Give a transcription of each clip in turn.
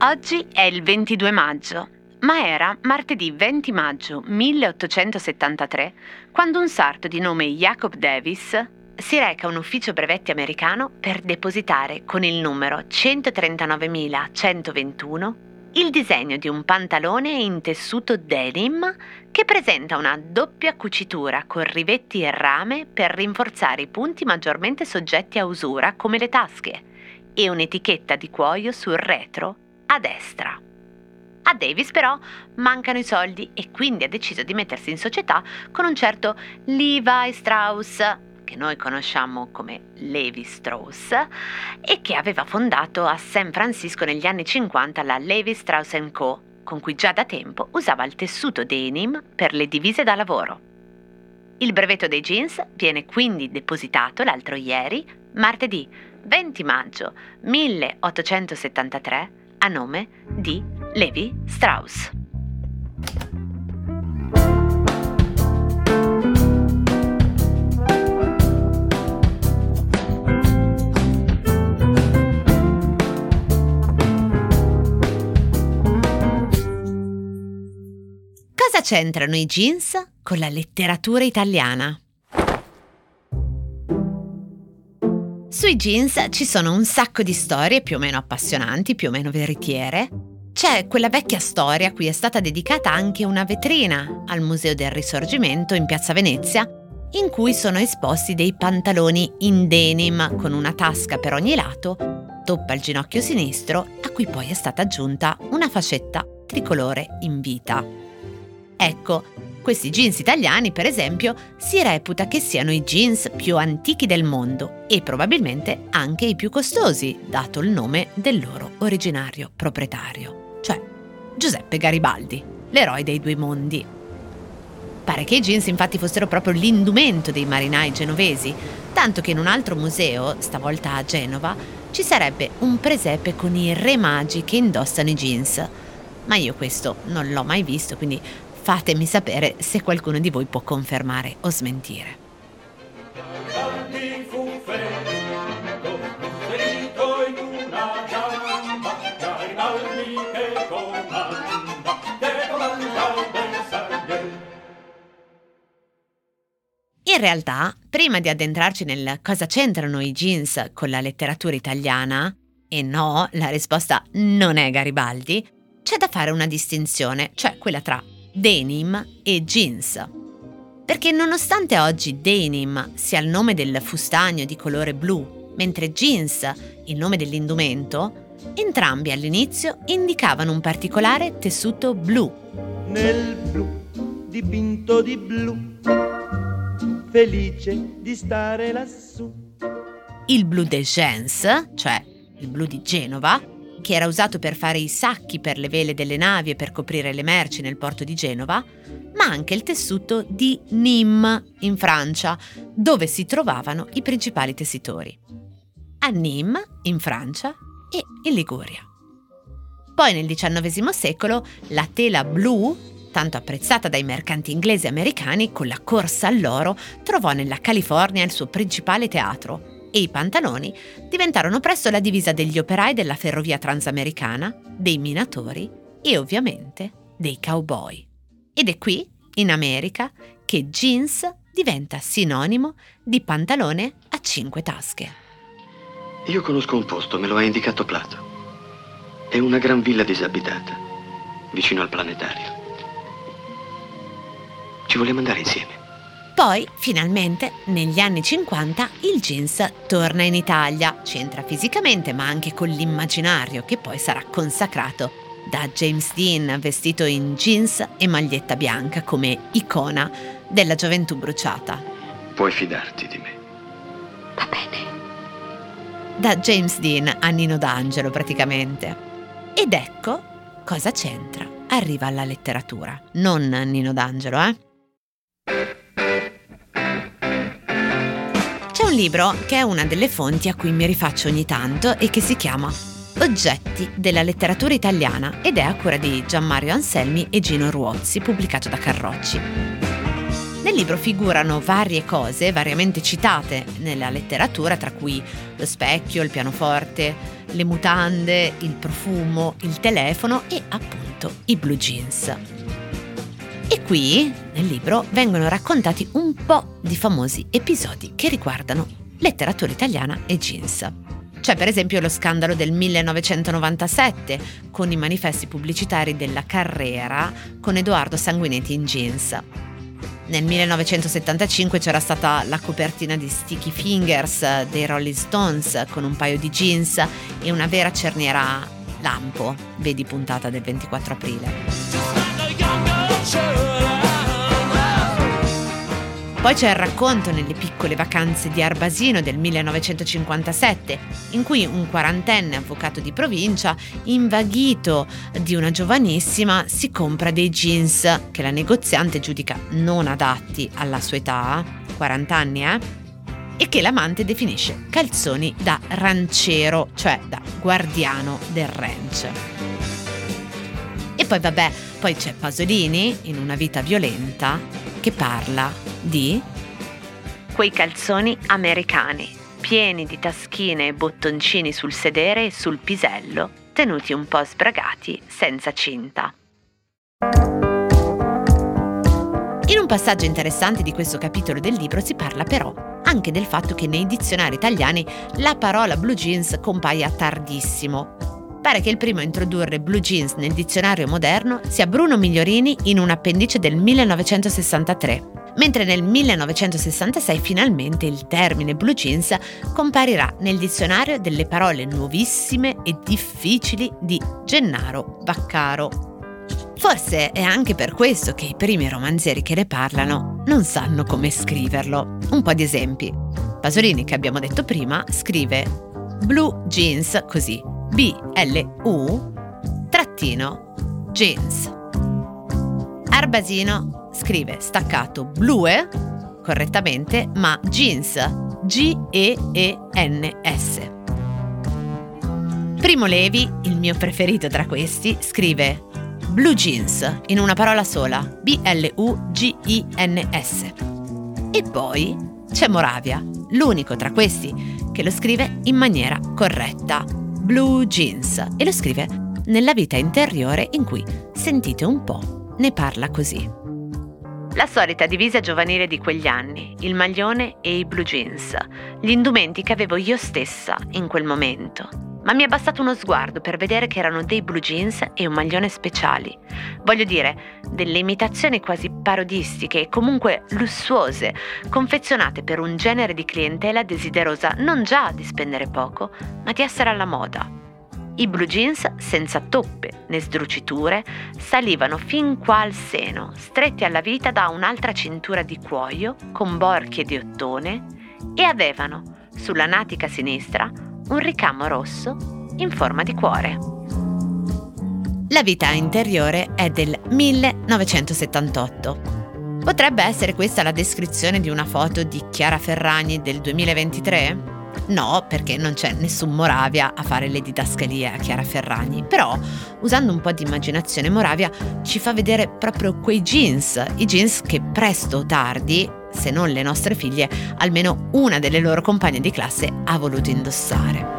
Oggi è il 22 maggio, ma era martedì 20 maggio 1873 quando un sarto di nome Jacob Davis si reca a un ufficio brevetti americano per depositare con il numero 139.121 il disegno di un pantalone in tessuto denim che presenta una doppia cucitura con rivetti e rame per rinforzare i punti maggiormente soggetti a usura come le tasche e un'etichetta di cuoio sul retro a destra. A Davis però mancano i soldi e quindi ha deciso di mettersi in società con un certo Levi Strauss, che noi conosciamo come Levi Strauss, e che aveva fondato a San Francisco negli anni 50 la Levi Strauss Co., con cui già da tempo usava il tessuto denim per le divise da lavoro. Il brevetto dei jeans viene quindi depositato l'altro ieri, martedì 20 maggio 1873, a nome di Levi Strauss. Cosa c'entrano i jeans con la letteratura italiana? Sui jeans ci sono un sacco di storie più o meno appassionanti, più o meno veritiere. C'è quella vecchia storia a cui è stata dedicata anche una vetrina al Museo del Risorgimento in Piazza Venezia, in cui sono esposti dei pantaloni in denim con una tasca per ogni lato, toppa il ginocchio sinistro, a cui poi è stata aggiunta una fascetta tricolore in vita. Ecco, questi jeans italiani, per esempio, si reputa che siano i jeans più antichi del mondo e probabilmente anche i più costosi, dato il nome del loro originario proprietario, cioè Giuseppe Garibaldi, l'eroe dei due mondi. Pare che i jeans infatti fossero proprio l'indumento dei marinai genovesi, tanto che in un altro museo, stavolta a Genova, ci sarebbe un presepe con i re magi che indossano i jeans. Ma io questo non l'ho mai visto, quindi Fatemi sapere se qualcuno di voi può confermare o smentire. In realtà, prima di addentrarci nel cosa c'entrano i jeans con la letteratura italiana, e no, la risposta non è Garibaldi, c'è da fare una distinzione, cioè quella tra denim e jeans. Perché nonostante oggi denim sia il nome del fustagno di colore blu, mentre jeans il nome dell'indumento, entrambi all'inizio indicavano un particolare tessuto blu. Nel blu, dipinto di blu, felice di stare lassù. Il blu de Gens, cioè il blu di Genova, che era usato per fare i sacchi per le vele delle navi e per coprire le merci nel porto di Genova, ma anche il tessuto di Nîmes in Francia, dove si trovavano i principali tessitori. A Nîmes, in Francia, e in Liguria. Poi nel XIX secolo la tela blu, tanto apprezzata dai mercanti inglesi e americani con la corsa all'oro, trovò nella California il suo principale teatro e i pantaloni diventarono presto la divisa degli operai della ferrovia transamericana, dei minatori e ovviamente dei cowboy. Ed è qui, in America, che jeans diventa sinonimo di pantalone a cinque tasche. Io conosco un posto, me lo ha indicato Plato. È una gran villa disabitata, vicino al planetario. Ci vogliamo andare insieme. Poi, finalmente, negli anni 50, il jeans torna in Italia, c'entra fisicamente ma anche con l'immaginario che poi sarà consacrato da James Dean vestito in jeans e maglietta bianca come icona della gioventù bruciata. Puoi fidarti di me. Va bene. Da James Dean a Nino D'Angelo praticamente. Ed ecco cosa c'entra. Arriva alla letteratura. Non Nino D'Angelo, eh? Libro che è una delle fonti a cui mi rifaccio ogni tanto e che si chiama Oggetti della letteratura italiana ed è a cura di Gianmario Anselmi e Gino Ruozzi, pubblicato da Carrocci. Nel libro figurano varie cose variamente citate nella letteratura, tra cui lo specchio, il pianoforte, le mutande, il profumo, il telefono e appunto i blue jeans. E qui, nel libro, vengono raccontati un po' di famosi episodi che riguardano letteratura italiana e jeans. C'è per esempio lo scandalo del 1997 con i manifesti pubblicitari della Carrera con Edoardo Sanguinetti in jeans. Nel 1975 c'era stata la copertina di Sticky Fingers dei Rolling Stones con un paio di jeans e una vera cerniera lampo, vedi puntata del 24 aprile. Poi c'è il racconto nelle piccole vacanze di Arbasino del 1957, in cui un quarantenne avvocato di provincia, invaghito di una giovanissima, si compra dei jeans che la negoziante giudica non adatti alla sua età, 40 anni, eh? E che l'amante definisce calzoni da ranciero, cioè da guardiano del ranch. E poi vabbè, poi c'è Pasolini in Una vita violenta che parla di quei calzoni americani, pieni di taschine e bottoncini sul sedere e sul pisello, tenuti un po' sbragati, senza cinta. In un passaggio interessante di questo capitolo del libro si parla però anche del fatto che nei dizionari italiani la parola blue jeans compaia tardissimo. Pare che il primo a introdurre blue jeans nel dizionario moderno sia Bruno Migliorini in un appendice del 1963 mentre nel 1966 finalmente il termine blue jeans comparirà nel dizionario delle parole nuovissime e difficili di Gennaro Vaccaro. Forse è anche per questo che i primi romanzieri che ne parlano non sanno come scriverlo. Un po' di esempi. Pasolini, che abbiamo detto prima, scrive Blue Jeans così, B-L-U trattino jeans. Arbasino scrive staccato blue correttamente, ma jeans G-E-E-N-S. Primo Levi, il mio preferito tra questi, scrive blue jeans in una parola sola, B-L-U-G-I-N-S. E poi c'è Moravia, l'unico tra questi che lo scrive in maniera corretta, blue jeans, e lo scrive nella vita interiore in cui, sentite un po', ne parla così. La solita divisa giovanile di quegli anni, il maglione e i blue jeans, gli indumenti che avevo io stessa in quel momento. Ma mi è bastato uno sguardo per vedere che erano dei blue jeans e un maglione speciali. Voglio dire, delle imitazioni quasi parodistiche e comunque lussuose, confezionate per un genere di clientela desiderosa non già di spendere poco, ma di essere alla moda. I blue jeans, senza toppe né sdruciture, salivano fin qua al seno, stretti alla vita da un'altra cintura di cuoio con borchie di ottone e avevano, sulla natica sinistra, un ricamo rosso in forma di cuore. La vita interiore è del 1978. Potrebbe essere questa la descrizione di una foto di Chiara Ferragni del 2023? No, perché non c'è nessun Moravia a fare le didascalie a Chiara Ferragni, però usando un po' di immaginazione Moravia ci fa vedere proprio quei jeans, i jeans che presto o tardi, se non le nostre figlie, almeno una delle loro compagne di classe ha voluto indossare.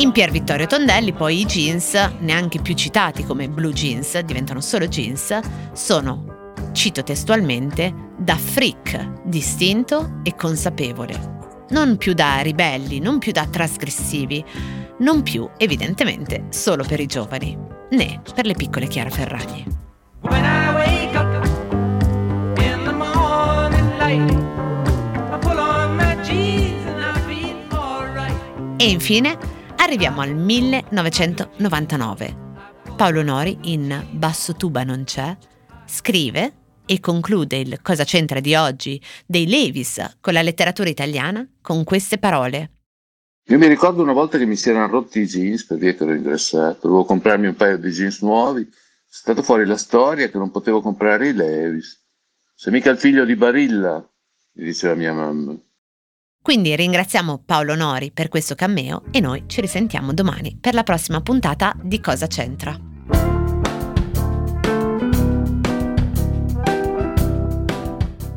In Pier Vittorio Tondelli poi i jeans, neanche più citati come blue jeans, diventano solo jeans, sono, cito testualmente, da freak, distinto e consapevole. Non più da ribelli, non più da trasgressivi, non più evidentemente solo per i giovani, né per le piccole Chiara Ferragni. E infine Arriviamo al 1999. Paolo Nori, in Basso tuba non c'è, scrive e conclude il Cosa c'entra di oggi dei Levis con la letteratura italiana con queste parole. Io mi ricordo una volta che mi si erano rotti i jeans perché ero ingressato, dovevo comprarmi un paio di jeans nuovi. È stata fuori la storia che non potevo comprare i Levis. Sei mica il figlio di Barilla, mi diceva mia mamma. Quindi ringraziamo Paolo Nori per questo cameo e noi ci risentiamo domani per la prossima puntata di Cosa c'entra.